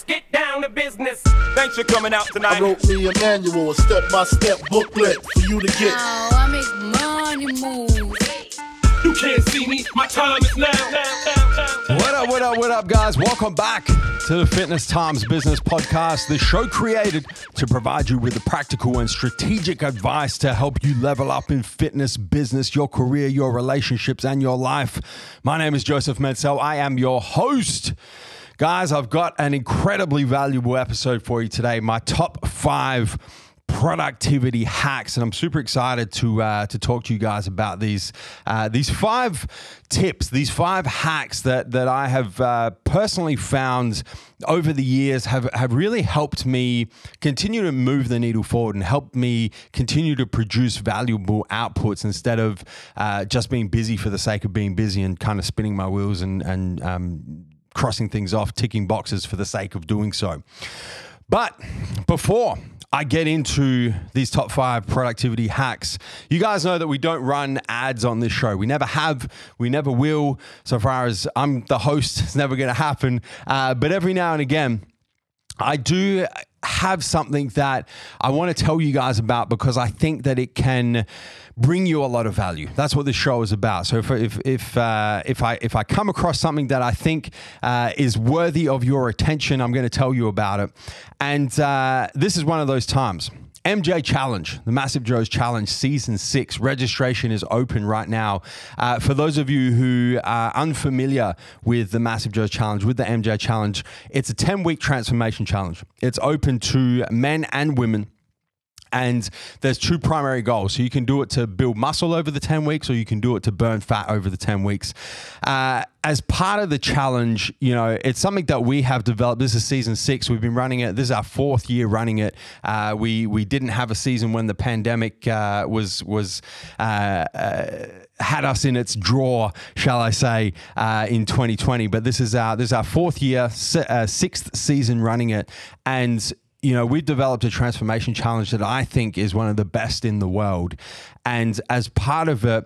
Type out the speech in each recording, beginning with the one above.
Let's get down to business. Thanks for coming out I wrote me a manual, a step-by-step booklet for you to get. Oh, I make money move. You can't see me. My time is now. now, now, now. What up, what up, what up, guys? Welcome back to the Fitness Times Business Podcast, the show created to provide you with the practical and strategic advice to help you level up in fitness, business, your career, your relationships, and your life. My name is Joseph Medsell. I am your host. Guys, I've got an incredibly valuable episode for you today. My top five productivity hacks, and I'm super excited to uh, to talk to you guys about these uh, these five tips, these five hacks that that I have uh, personally found over the years have have really helped me continue to move the needle forward and helped me continue to produce valuable outputs instead of uh, just being busy for the sake of being busy and kind of spinning my wheels and and um, crossing things off, ticking boxes for the sake of doing so. But before I get into these top five productivity hacks, you guys know that we don't run ads on this show. We never have, we never will. So far as I'm the host, it's never going to happen. Uh, but every now and again, I do have something that I want to tell you guys about because I think that it can bring you a lot of value. That's what this show is about. So if if if uh, if I if I come across something that I think uh, is worthy of your attention, I'm going to tell you about it. And uh, this is one of those times. MJ Challenge, the Massive Joe's Challenge Season 6. Registration is open right now. Uh, for those of you who are unfamiliar with the Massive Joe's Challenge, with the MJ Challenge, it's a 10 week transformation challenge. It's open to men and women. And there's two primary goals. So you can do it to build muscle over the 10 weeks, or you can do it to burn fat over the 10 weeks. Uh, as part of the challenge, you know, it's something that we have developed. This is season six. We've been running it. This is our fourth year running it. Uh, we we didn't have a season when the pandemic uh, was was. Uh, uh, had us in its draw, shall I say, uh, in 2020. But this is our this is our fourth year, uh, sixth season running it, and you know, we've developed a transformation challenge that I think is one of the best in the world. And as part of it,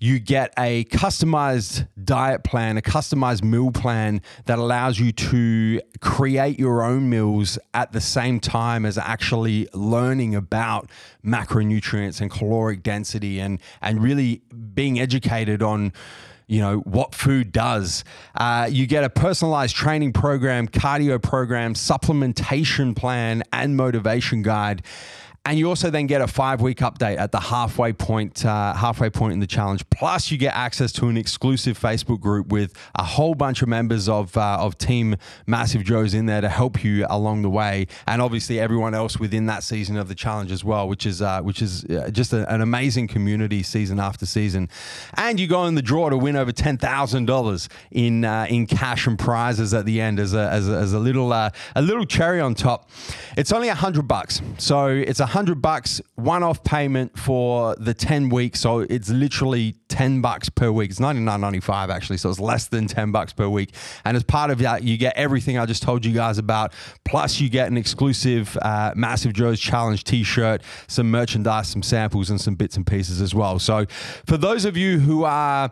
you get a customized diet plan, a customized meal plan that allows you to create your own meals at the same time as actually learning about macronutrients and caloric density and, and really being educated on you know what food does. Uh, you get a personalized training program cardio program supplementation plan and motivation guide and you also then get a five week update at the halfway point, uh, halfway point in the challenge. Plus, you get access to an exclusive Facebook group with a whole bunch of members of uh, of Team Massive Joe's in there to help you along the way, and obviously everyone else within that season of the challenge as well, which is uh, which is uh, just a, an amazing community season after season. And you go in the draw to win over ten thousand dollars in uh, in cash and prizes at the end as a as a, as a little uh, a little cherry on top. It's only a hundred bucks, so it's a hundred bucks one off payment for the ten weeks. So it's literally ten bucks per week. It's ninety nine ninety five actually, so it's less than ten bucks per week. And as part of that, you get everything I just told you guys about. Plus, you get an exclusive uh, Massive Joe's Challenge T shirt, some merchandise, some samples, and some bits and pieces as well. So for those of you who are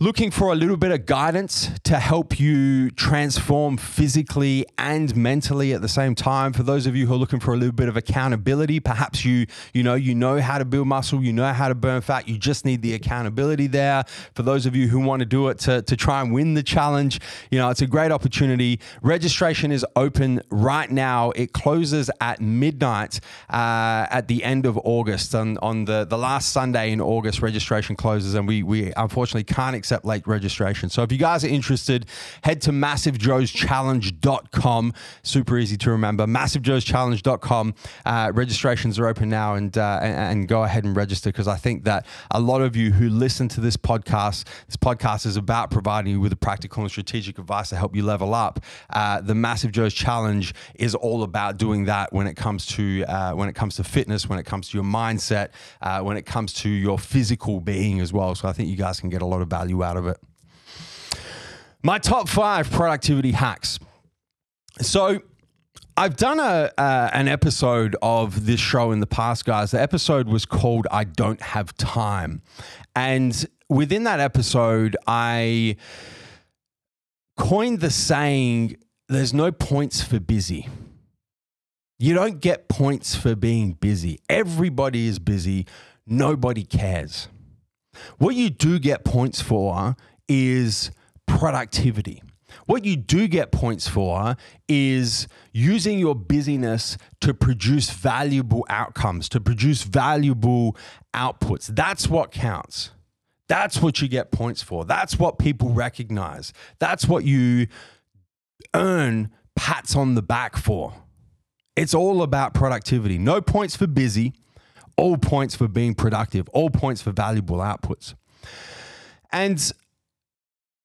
looking for a little bit of guidance to help you transform physically and mentally at the same time, for those of you who are looking for a little bit of accountability, perhaps you you know you know how to build muscle, you know how to burn fat, you just need the accountability there. For those of you who want to do it to, to try and win the challenge, you know it's a great opportunity. Registration is open right now. It closes at midnight uh, at the end of August on on the the last Sunday in August. Registration closes, and we we unfortunately can't accept late registration. So if you guys are interested, head to massivejoeschallenge.com. Super easy to remember. Massivejoeschallenge.com. Uh, are open now, and, uh, and and go ahead and register because I think that a lot of you who listen to this podcast, this podcast is about providing you with the practical and strategic advice to help you level up. Uh, the Massive Joe's Challenge is all about doing that when it comes to uh, when it comes to fitness, when it comes to your mindset, uh, when it comes to your physical being as well. So I think you guys can get a lot of value out of it. My top five productivity hacks. So I've done a uh, an episode of this show in the past, guys. The episode was called "I Don't Have Time," and within that episode, I coined the saying there's no points for busy. You don't get points for being busy. Everybody is busy. Nobody cares. What you do get points for is productivity. What you do get points for is using your busyness to produce valuable outcomes, to produce valuable outputs. That's what counts. That's what you get points for. That's what people recognize. That's what you earn pats on the back for. It's all about productivity. No points for busy, all points for being productive, all points for valuable outputs. And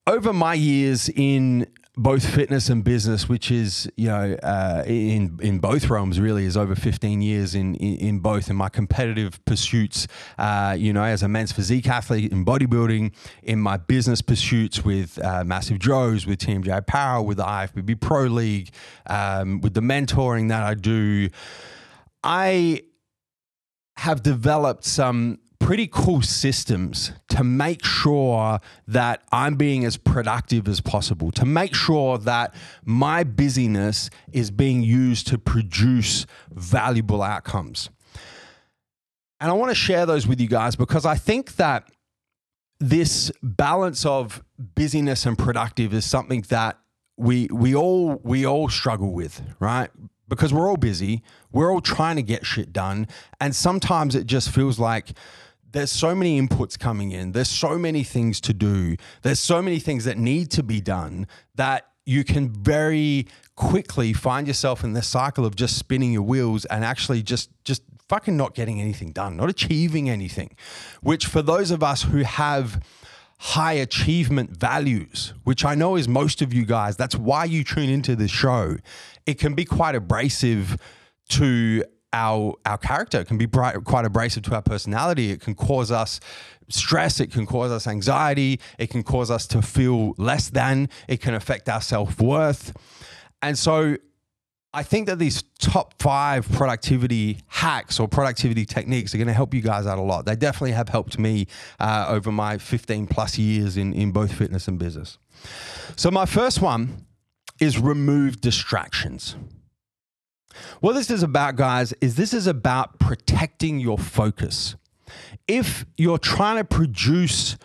over my years in both fitness and business, which is you know uh, in in both realms really is over 15 years in in, in both in my competitive pursuits, uh, you know as a men's physique athlete in bodybuilding, in my business pursuits with uh, Massive Joes, with Team Apparel, with the IFBB Pro League, um, with the mentoring that I do, I have developed some pretty cool systems to make sure that I'm being as productive as possible, to make sure that my busyness is being used to produce valuable outcomes. And I want to share those with you guys because I think that this balance of busyness and productive is something that we we all we all struggle with, right? Because we're all busy, we're all trying to get shit done, and sometimes it just feels like there's so many inputs coming in. There's so many things to do. There's so many things that need to be done that you can very quickly find yourself in this cycle of just spinning your wheels and actually just just fucking not getting anything done, not achieving anything. Which for those of us who have high achievement values, which I know is most of you guys, that's why you tune into this show. It can be quite abrasive to our our character. Can be bright, quite abrasive to our personality. It can cause us stress. It can cause us anxiety. It can cause us to feel less than. It can affect our self worth. And so, I think that these top five productivity hacks or productivity techniques are going to help you guys out a lot. They definitely have helped me uh, over my 15 plus years in, in both fitness and business. So, my first one is remove distractions. What this is about, guys, is this is about protecting your focus. If you're trying to produce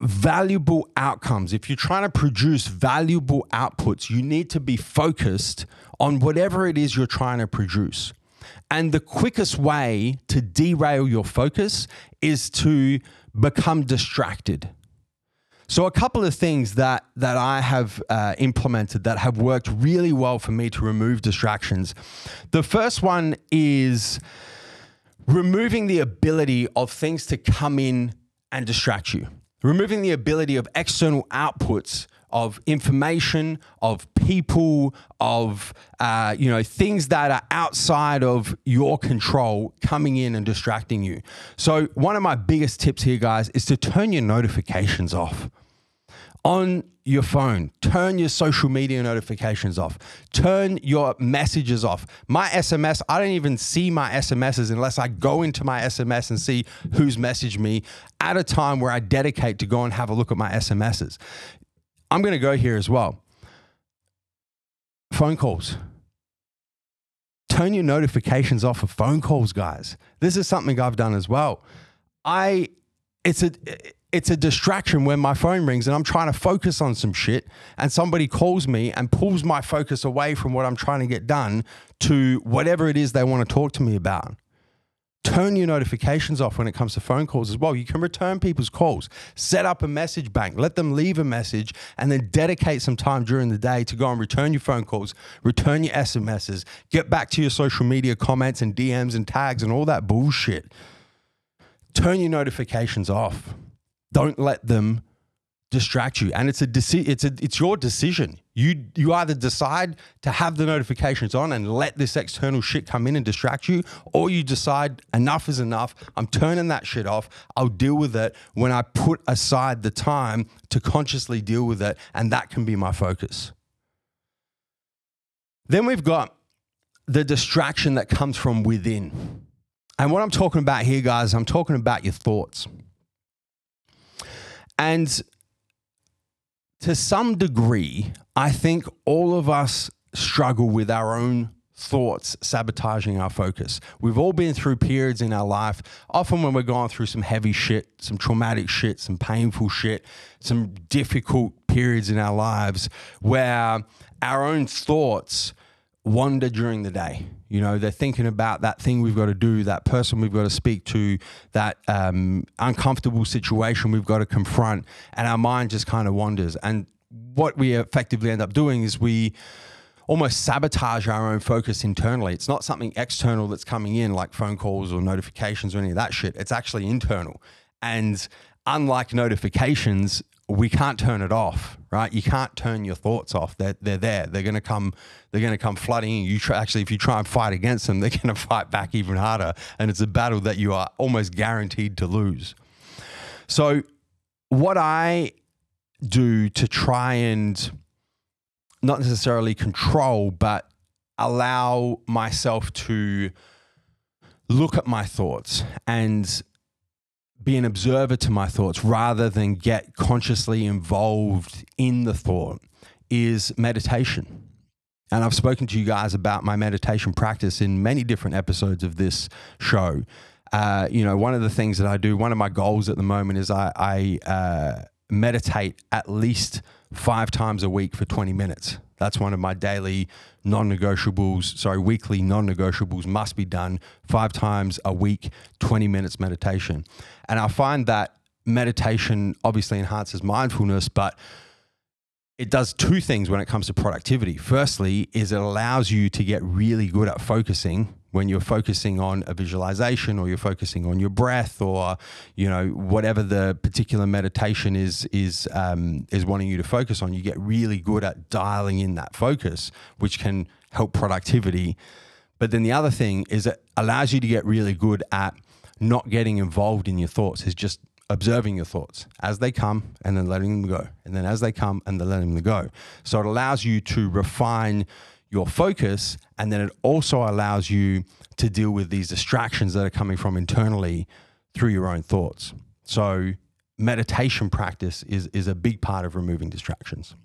valuable outcomes, if you're trying to produce valuable outputs, you need to be focused on whatever it is you're trying to produce. And the quickest way to derail your focus is to become distracted. So a couple of things that that I have uh, implemented that have worked really well for me to remove distractions. The first one is removing the ability of things to come in and distract you. Removing the ability of external outputs of information, of people, of uh, you know things that are outside of your control coming in and distracting you. So one of my biggest tips here, guys, is to turn your notifications off on your phone. Turn your social media notifications off. Turn your messages off. My SMS, I don't even see my SMSs unless I go into my SMS and see who's messaged me at a time where I dedicate to go and have a look at my SMSs. I'm going to go here as well. Phone calls. Turn your notifications off of phone calls, guys. This is something I've done as well. I it's a it's a distraction when my phone rings and I'm trying to focus on some shit and somebody calls me and pulls my focus away from what I'm trying to get done to whatever it is they want to talk to me about. Turn your notifications off when it comes to phone calls as well. You can return people's calls, set up a message bank, let them leave a message, and then dedicate some time during the day to go and return your phone calls, return your SMSs, get back to your social media comments and DMs and tags and all that bullshit. Turn your notifications off. Don't let them distract you. And it's a deci- it's a it's your decision you you either decide to have the notifications on and let this external shit come in and distract you or you decide enough is enough i'm turning that shit off i'll deal with it when i put aside the time to consciously deal with it and that can be my focus. Then we've got the distraction that comes from within. And what i'm talking about here guys i'm talking about your thoughts. And to some degree, I think all of us struggle with our own thoughts sabotaging our focus. We've all been through periods in our life, often when we're going through some heavy shit, some traumatic shit, some painful shit, some difficult periods in our lives where our own thoughts wander during the day. You know, they're thinking about that thing we've got to do, that person we've got to speak to, that um, uncomfortable situation we've got to confront, and our mind just kind of wanders. And what we effectively end up doing is we almost sabotage our own focus internally. It's not something external that's coming in like phone calls or notifications or any of that shit. It's actually internal. And unlike notifications, we can't turn it off, right? You can't turn your thoughts off. They're, they're there. They're going to come. They're going to come flooding. You try, actually, if you try and fight against them, they're going to fight back even harder, and it's a battle that you are almost guaranteed to lose. So, what I do to try and not necessarily control, but allow myself to look at my thoughts and be an observer to my thoughts rather than get consciously involved in the thought is meditation. And I've spoken to you guys about my meditation practice in many different episodes of this show. Uh, you know, one of the things that I do, one of my goals at the moment is I, I uh, meditate at least five times a week for 20 minutes. That's one of my daily non negotiables, sorry, weekly non negotiables must be done five times a week, 20 minutes meditation. And I find that meditation obviously enhances mindfulness, but it does two things when it comes to productivity. Firstly, is it allows you to get really good at focusing when you're focusing on a visualization or you're focusing on your breath or you know whatever the particular meditation is is um, is wanting you to focus on you get really good at dialing in that focus which can help productivity. But then the other thing is it allows you to get really good at not getting involved in your thoughts. Is just observing your thoughts as they come and then letting them go and then as they come and then letting them go. So it allows you to refine your focus. And then it also allows you to deal with these distractions that are coming from internally through your own thoughts. So, meditation practice is, is a big part of removing distractions.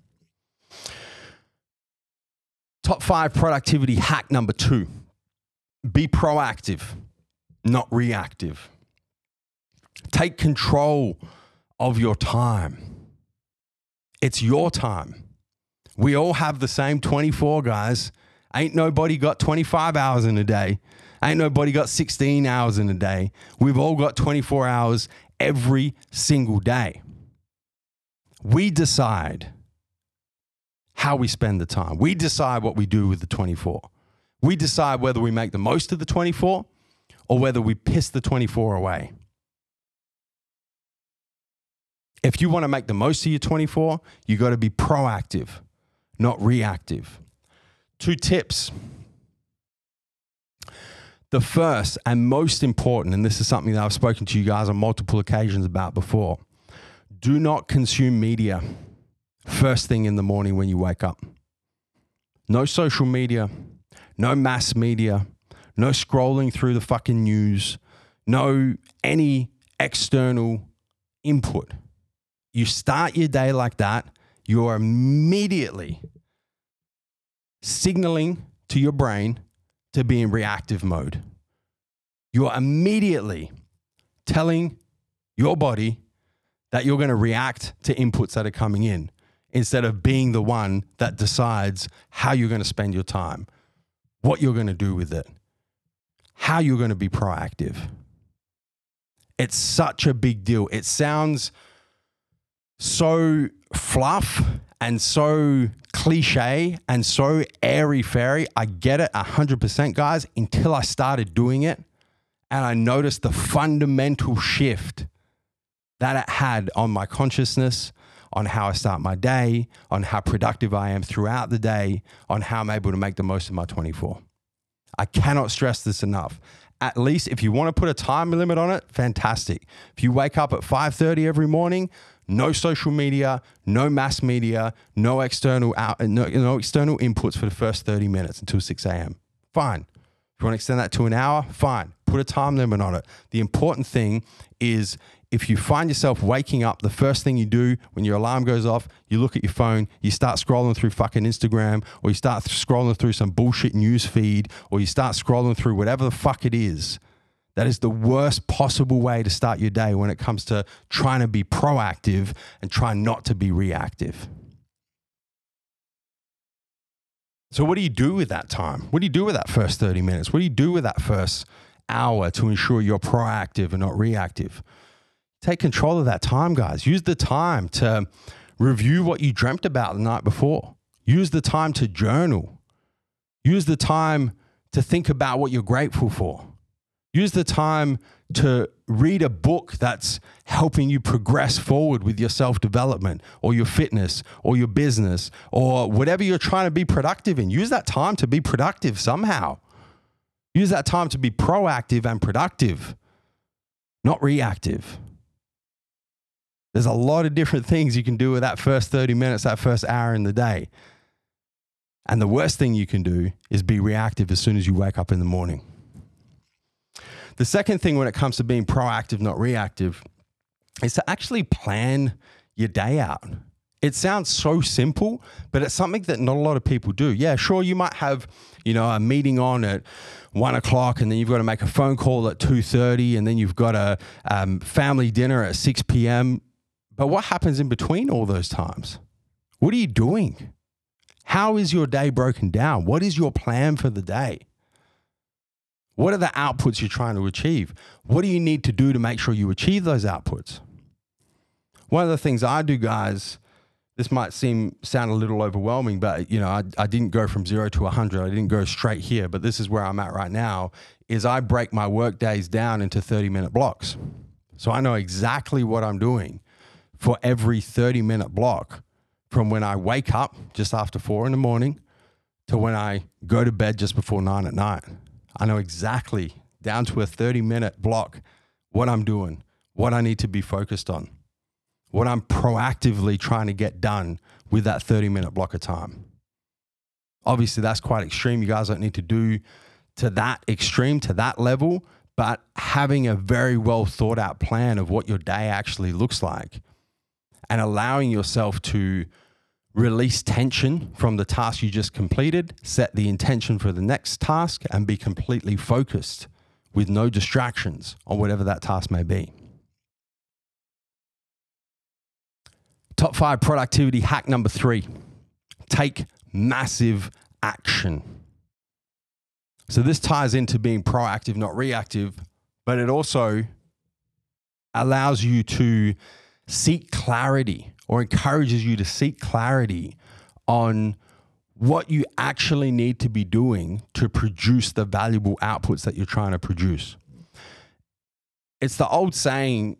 Top five productivity hack number two be proactive, not reactive. Take control of your time. It's your time. We all have the same 24 guys. Ain't nobody got 25 hours in a day. Ain't nobody got 16 hours in a day. We've all got 24 hours every single day. We decide how we spend the time. We decide what we do with the 24. We decide whether we make the most of the 24 or whether we piss the 24 away. If you want to make the most of your 24, you got to be proactive not reactive. Two tips. The first and most important, and this is something that I've spoken to you guys on multiple occasions about before do not consume media first thing in the morning when you wake up. No social media, no mass media, no scrolling through the fucking news, no any external input. You start your day like that, you're immediately signaling to your brain to be in reactive mode. You're immediately telling your body that you're going to react to inputs that are coming in instead of being the one that decides how you're going to spend your time, what you're going to do with it, how you're going to be proactive. It's such a big deal. It sounds so fluff and so cliche and so airy fairy. I get it 100%, guys, until I started doing it and I noticed the fundamental shift that it had on my consciousness, on how I start my day, on how productive I am throughout the day, on how I'm able to make the most of my 24. I cannot stress this enough. At least if you want to put a time limit on it, fantastic. If you wake up at 5:30 every morning, no social media, no mass media, no external out, no, no external inputs for the first 30 minutes until 6 a.m. Fine. If you want to extend that to an hour, fine. Put a time limit on it. The important thing is if you find yourself waking up, the first thing you do when your alarm goes off, you look at your phone, you start scrolling through fucking Instagram, or you start scrolling through some bullshit news feed, or you start scrolling through whatever the fuck it is. That is the worst possible way to start your day when it comes to trying to be proactive and trying not to be reactive. So, what do you do with that time? What do you do with that first 30 minutes? What do you do with that first hour to ensure you're proactive and not reactive? Take control of that time, guys. Use the time to review what you dreamt about the night before. Use the time to journal. Use the time to think about what you're grateful for. Use the time to read a book that's helping you progress forward with your self development or your fitness or your business or whatever you're trying to be productive in. Use that time to be productive somehow. Use that time to be proactive and productive, not reactive. There's a lot of different things you can do with that first 30 minutes, that first hour in the day. And the worst thing you can do is be reactive as soon as you wake up in the morning. The second thing when it comes to being proactive, not reactive, is to actually plan your day out. It sounds so simple, but it's something that not a lot of people do. Yeah, sure, you might have, you know, a meeting on at one o'clock, and then you've got to make a phone call at two thirty, and then you've got a um, family dinner at six p.m. But what happens in between all those times? What are you doing? How is your day broken down? What is your plan for the day? What are the outputs you're trying to achieve? What do you need to do to make sure you achieve those outputs? One of the things I do, guys, this might seem sound a little overwhelming, but you know, I, I didn't go from zero to 100. I didn't go straight here, but this is where I'm at right now. Is I break my work days down into 30 minute blocks, so I know exactly what I'm doing for every 30 minute block from when I wake up just after four in the morning to when I go to bed just before nine at night. I know exactly down to a 30 minute block what I'm doing, what I need to be focused on, what I'm proactively trying to get done with that 30 minute block of time. Obviously, that's quite extreme. You guys don't need to do to that extreme, to that level, but having a very well thought out plan of what your day actually looks like and allowing yourself to release tension from the task you just completed, set the intention for the next task, and be completely focused with no distractions on whatever that task may be. Top five productivity hack number three take massive action. So, this ties into being proactive, not reactive, but it also allows you to seek clarity or encourages you to seek clarity on what you actually need to be doing to produce the valuable outputs that you're trying to produce. It's the old saying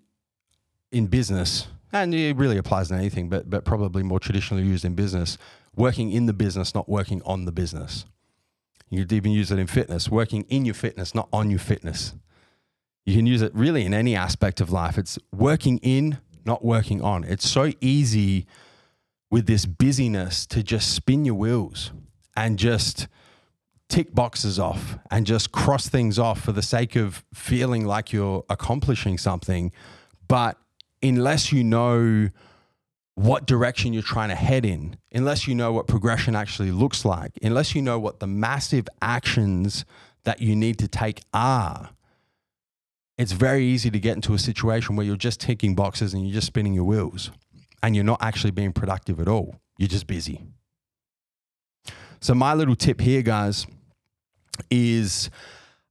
in business, and it really applies to anything, but, but probably more traditionally used in business working in the business, not working on the business. You could even use it in fitness, working in your fitness, not on your fitness. You can use it really in any aspect of life. It's working in, not working on. It's so easy with this busyness to just spin your wheels and just tick boxes off and just cross things off for the sake of feeling like you're accomplishing something. But unless you know what direction you're trying to head in, unless you know what progression actually looks like, unless you know what the massive actions that you need to take are, it's very easy to get into a situation where you're just ticking boxes and you're just spinning your wheels and you're not actually being productive at all. You're just busy. So, my little tip here, guys, is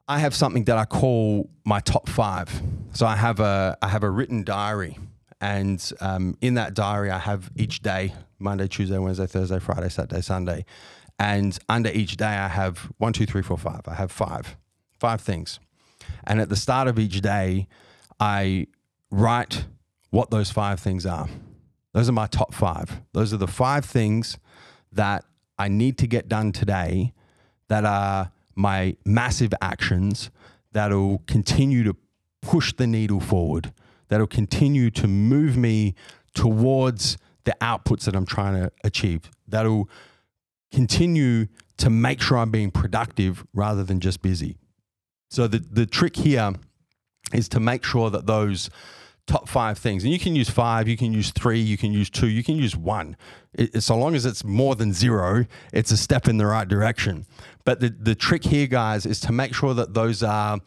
I have something that I call my top five. So, I have a, I have a written diary. And um, in that diary, I have each day Monday, Tuesday, Wednesday, Thursday, Friday, Saturday, Sunday. And under each day, I have one, two, three, four, five. I have five, five things. And at the start of each day, I write what those five things are. Those are my top five. Those are the five things that I need to get done today that are my massive actions that'll continue to push the needle forward, that'll continue to move me towards the outputs that I'm trying to achieve, that'll continue to make sure I'm being productive rather than just busy. So the, the trick here is to make sure that those top five things. And you can use five, you can use three, you can use two, you can use one. It, so long as it's more than zero, it's a step in the right direction. But the, the trick here, guys, is to make sure that those are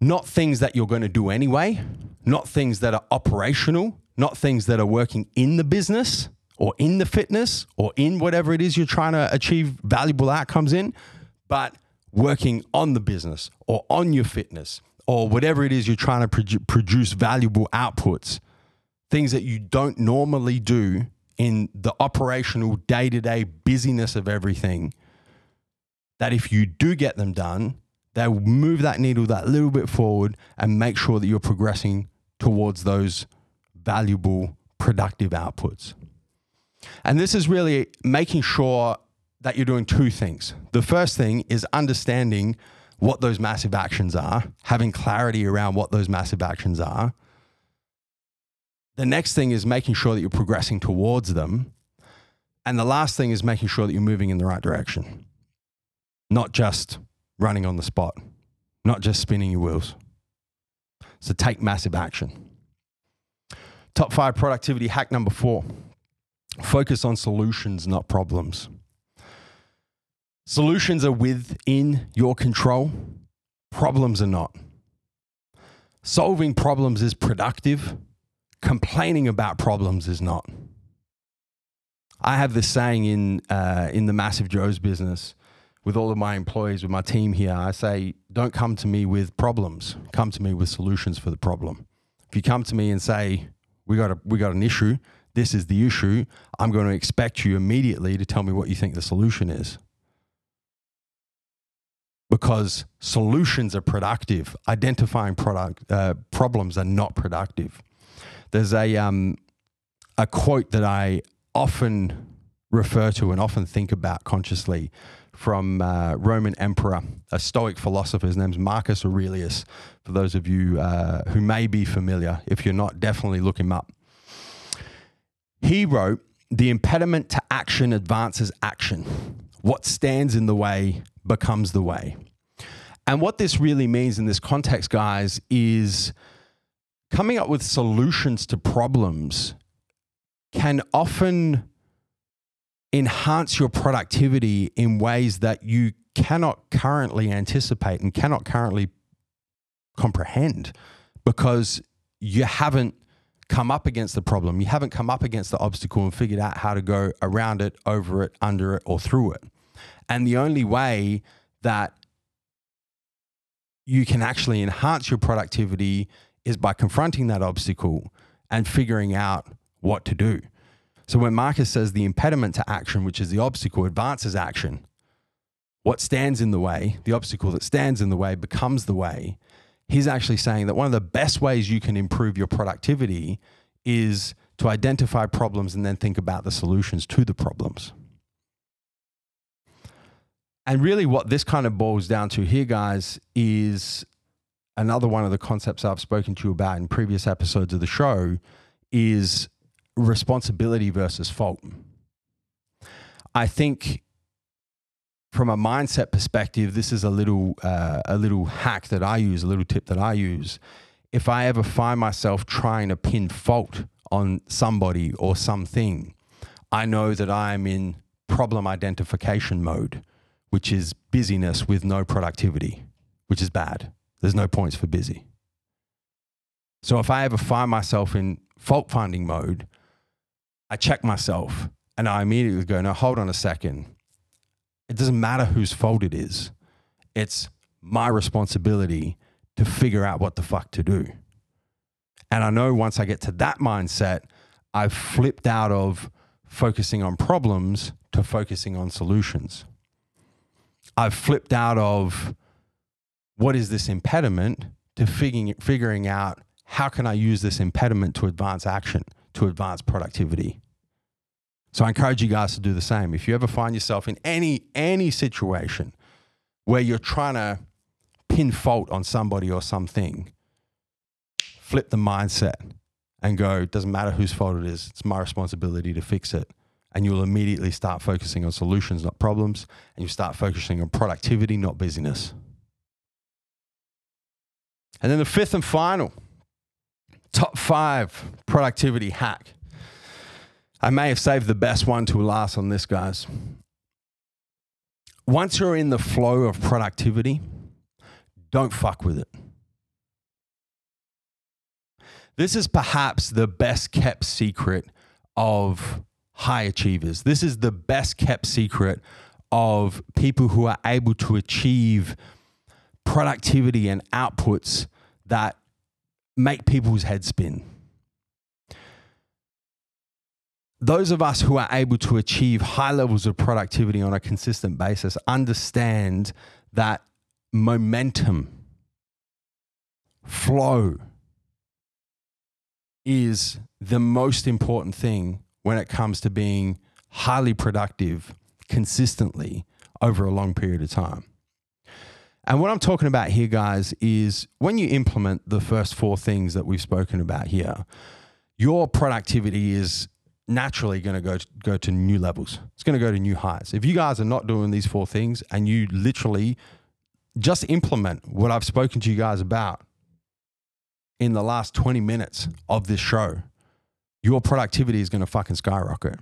not things that you're going to do anyway, not things that are operational, not things that are working in the business or in the fitness or in whatever it is you're trying to achieve valuable outcomes in, but working on the business or on your fitness or whatever it is you're trying to produ- produce valuable outputs, things that you don't normally do in the operational day to day busyness of everything. That if you do get them done, they will move that needle that little bit forward and make sure that you're progressing towards those valuable, productive outputs. And this is really making sure that you're doing two things. The first thing is understanding what those massive actions are, having clarity around what those massive actions are. The next thing is making sure that you're progressing towards them. And the last thing is making sure that you're moving in the right direction, not just running on the spot, not just spinning your wheels. So take massive action. Top five productivity hack number four focus on solutions, not problems. Solutions are within your control, problems are not. Solving problems is productive, complaining about problems is not. I have this saying in, uh, in the Massive Joe's business with all of my employees, with my team here. I say, don't come to me with problems, come to me with solutions for the problem. If you come to me and say, we got, a, we got an issue, this is the issue, I'm going to expect you immediately to tell me what you think the solution is because solutions are productive. Identifying product uh, problems are not productive. There's a um, a quote that I often refer to and often think about consciously from uh, Roman emperor, a Stoic philosopher. His name's Marcus Aurelius. For those of you uh, who may be familiar, if you're not, definitely look him up. He wrote, "The impediment to action advances action. What stands in the way becomes the way." And what this really means in this context, guys, is coming up with solutions to problems can often enhance your productivity in ways that you cannot currently anticipate and cannot currently comprehend because you haven't come up against the problem. You haven't come up against the obstacle and figured out how to go around it, over it, under it, or through it. And the only way that you can actually enhance your productivity is by confronting that obstacle and figuring out what to do. So when Marcus says the impediment to action, which is the obstacle, advances action, what stands in the way, the obstacle that stands in the way becomes the way. He's actually saying that one of the best ways you can improve your productivity is to identify problems and then think about the solutions to the problems. And really, what this kind of boils down to here, guys, is another one of the concepts I've spoken to you about in previous episodes of the show is responsibility versus fault. I think from a mindset perspective, this is a little uh, a little hack that I use, a little tip that I use. If I ever find myself trying to pin fault on somebody or something, I know that I'm in problem identification mode, which is busyness with no productivity, which is bad. There's no points for busy. So if I ever find myself in fault finding mode, I check myself and I immediately go, no, hold on a second. It doesn't matter whose fault it is. It's my responsibility to figure out what the fuck to do. And I know once I get to that mindset, I've flipped out of focusing on problems to focusing on solutions. I've flipped out of what is this impediment to figuring, figuring out how can I use this impediment to advance action, to advance productivity. So I encourage you guys to do the same. If you ever find yourself in any any situation where you're trying to pin fault on somebody or something, flip the mindset and go, doesn't matter whose fault it is, it's my responsibility to fix it. And you'll immediately start focusing on solutions, not problems, and you start focusing on productivity, not busyness. And then the fifth and final Top five productivity hack. I may have saved the best one to last on this, guys. Once you're in the flow of productivity, don't fuck with it. This is perhaps the best kept secret of high achievers. This is the best kept secret of people who are able to achieve productivity and outputs that make people's heads spin. Those of us who are able to achieve high levels of productivity on a consistent basis understand that momentum, flow, is the most important thing when it comes to being highly productive consistently over a long period of time. And what I'm talking about here, guys, is when you implement the first four things that we've spoken about here, your productivity is naturally going to go to, go to new levels. It's going to go to new heights. If you guys are not doing these four things and you literally just implement what I've spoken to you guys about in the last 20 minutes of this show, your productivity is going to fucking skyrocket.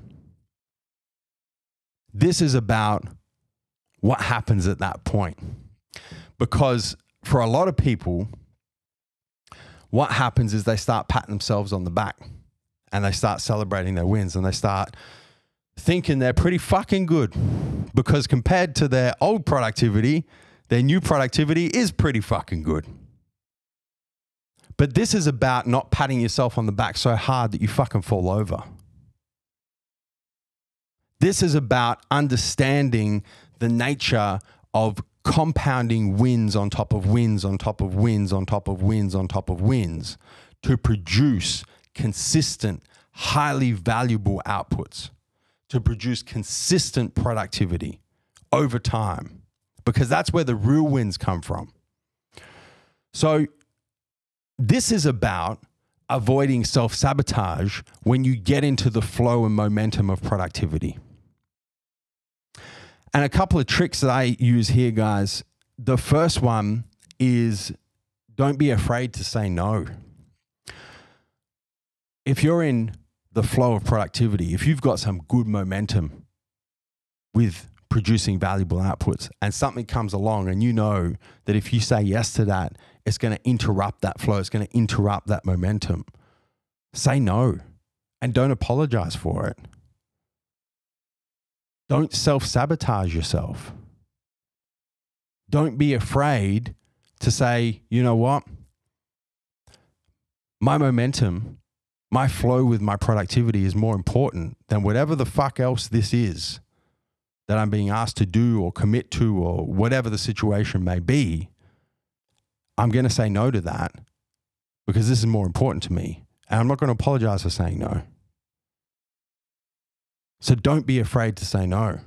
This is about what happens at that point. Because for a lot of people, what happens is they start patting themselves on the back and they start celebrating their wins and they start thinking they're pretty fucking good because compared to their old productivity, their new productivity is pretty fucking good. But this is about not patting yourself on the back so hard that you fucking fall over. This is about understanding the nature of compounding wins on top of wins on top of wins on top of wins on top of wins to produce consistent, highly valuable outputs, to produce consistent productivity over time, because that's where the real wins come from. So, this is about avoiding self sabotage when you get into the flow and momentum of productivity. And a couple of tricks that I use here, guys. The first one is don't be afraid to say no. If you're in the flow of productivity, if you've got some good momentum with producing valuable outputs and something comes along and you know that if you say yes to that it's going to interrupt that flow. It's going to interrupt that momentum. Say no and don't apologize for it. Don't self sabotage yourself. Don't be afraid to say, you know what? My momentum, my flow with my productivity is more important than whatever the fuck else this is that I'm being asked to do or commit to or whatever the situation may be. I'm going to say no to that because this is more important to me. And I'm not going to apologize for saying no. So don't be afraid to say no.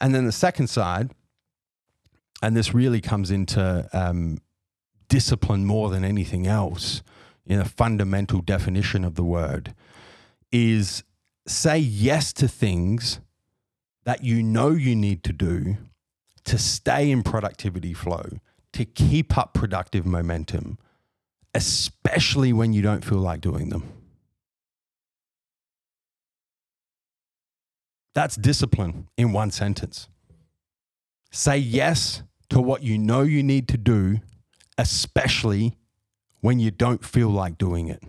And then the second side, and this really comes into um, discipline more than anything else in a fundamental definition of the word, is say yes to things that you know you need to do to stay in productivity flow, to keep up productive momentum, especially when you don't feel like doing them. That's discipline in one sentence. Say yes to what you know you need to do, especially when you don't feel like doing it.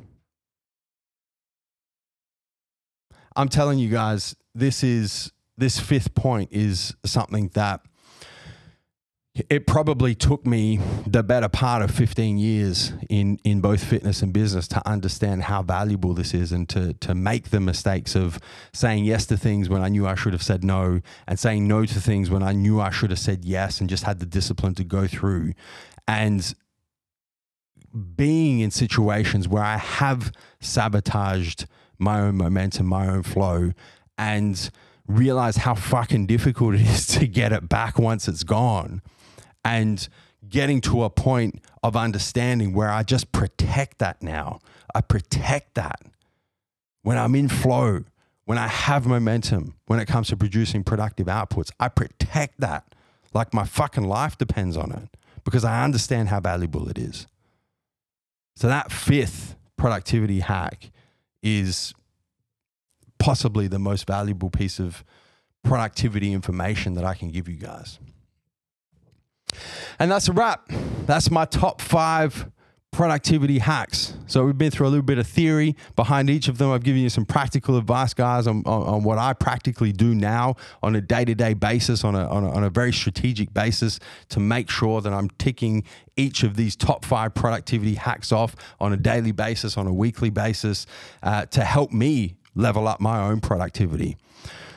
I'm telling you guys, this is this fifth point is something that it probably took me the better part of 15 years in, in both fitness and business to understand how valuable this is and to, to make the mistakes of saying yes to things when I knew I should have said no and saying no to things when I knew I should have said yes and just had the discipline to go through. And being in situations where I have sabotaged my own momentum, my own flow, and realize how fucking difficult it is to get it back once it's gone and getting to a point of understanding where I just protect that now. I protect that when I'm in flow, when I have momentum, when it comes to producing productive outputs. I protect that like my fucking life depends on it because I understand how valuable it is. So that fifth productivity hack is possibly the most valuable piece of productivity information that I can give you guys. And that's a wrap. That's my top five productivity hacks. So we've been through a little bit of theory behind each of them. I've given you some practical advice, guys, on, on, on what I practically do now on a day-to-day basis, on a, on a, on a very strategic basis to make sure that I'm ticking each of these top five productivity hacks off on a daily basis, on a weekly basis, uh, to help me level up my own productivity.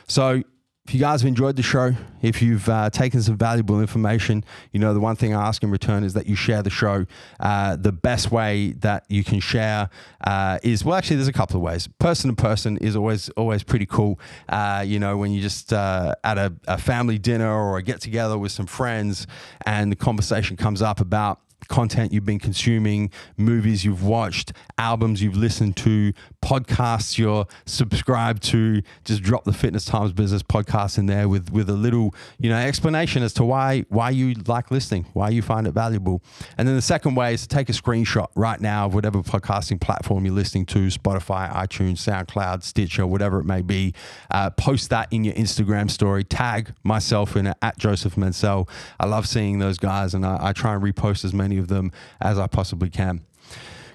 So if you guys have enjoyed the show, if you've uh, taken some valuable information, you know, the one thing I ask in return is that you share the show. Uh, the best way that you can share uh, is, well, actually, there's a couple of ways. Person to person is always, always pretty cool. Uh, you know, when you just uh, at a, a family dinner or a get together with some friends and the conversation comes up about content you've been consuming, movies you've watched, albums you've listened to, podcasts you're subscribed to. Just drop the Fitness Times Business podcast in there with with a little you know explanation as to why why you like listening, why you find it valuable. And then the second way is to take a screenshot right now of whatever podcasting platform you're listening to, Spotify, iTunes, SoundCloud, Stitcher, whatever it may be. Uh, post that in your Instagram story. Tag myself in it at Joseph Mansell. I love seeing those guys, and I, I try and repost as many of them as I possibly can.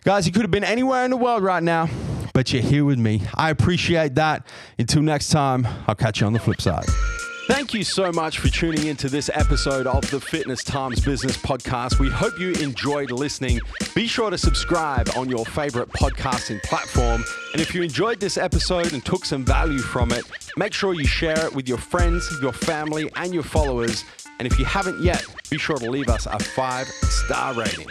Guys, you could have been anywhere in the world right now, but you're here with me. I appreciate that. Until next time, I'll catch you on the flip side. Thank you so much for tuning into this episode of the Fitness Times Business Podcast. We hope you enjoyed listening. Be sure to subscribe on your favorite podcasting platform. And if you enjoyed this episode and took some value from it, make sure you share it with your friends, your family, and your followers. And if you haven't yet, be sure to leave us a five star rating.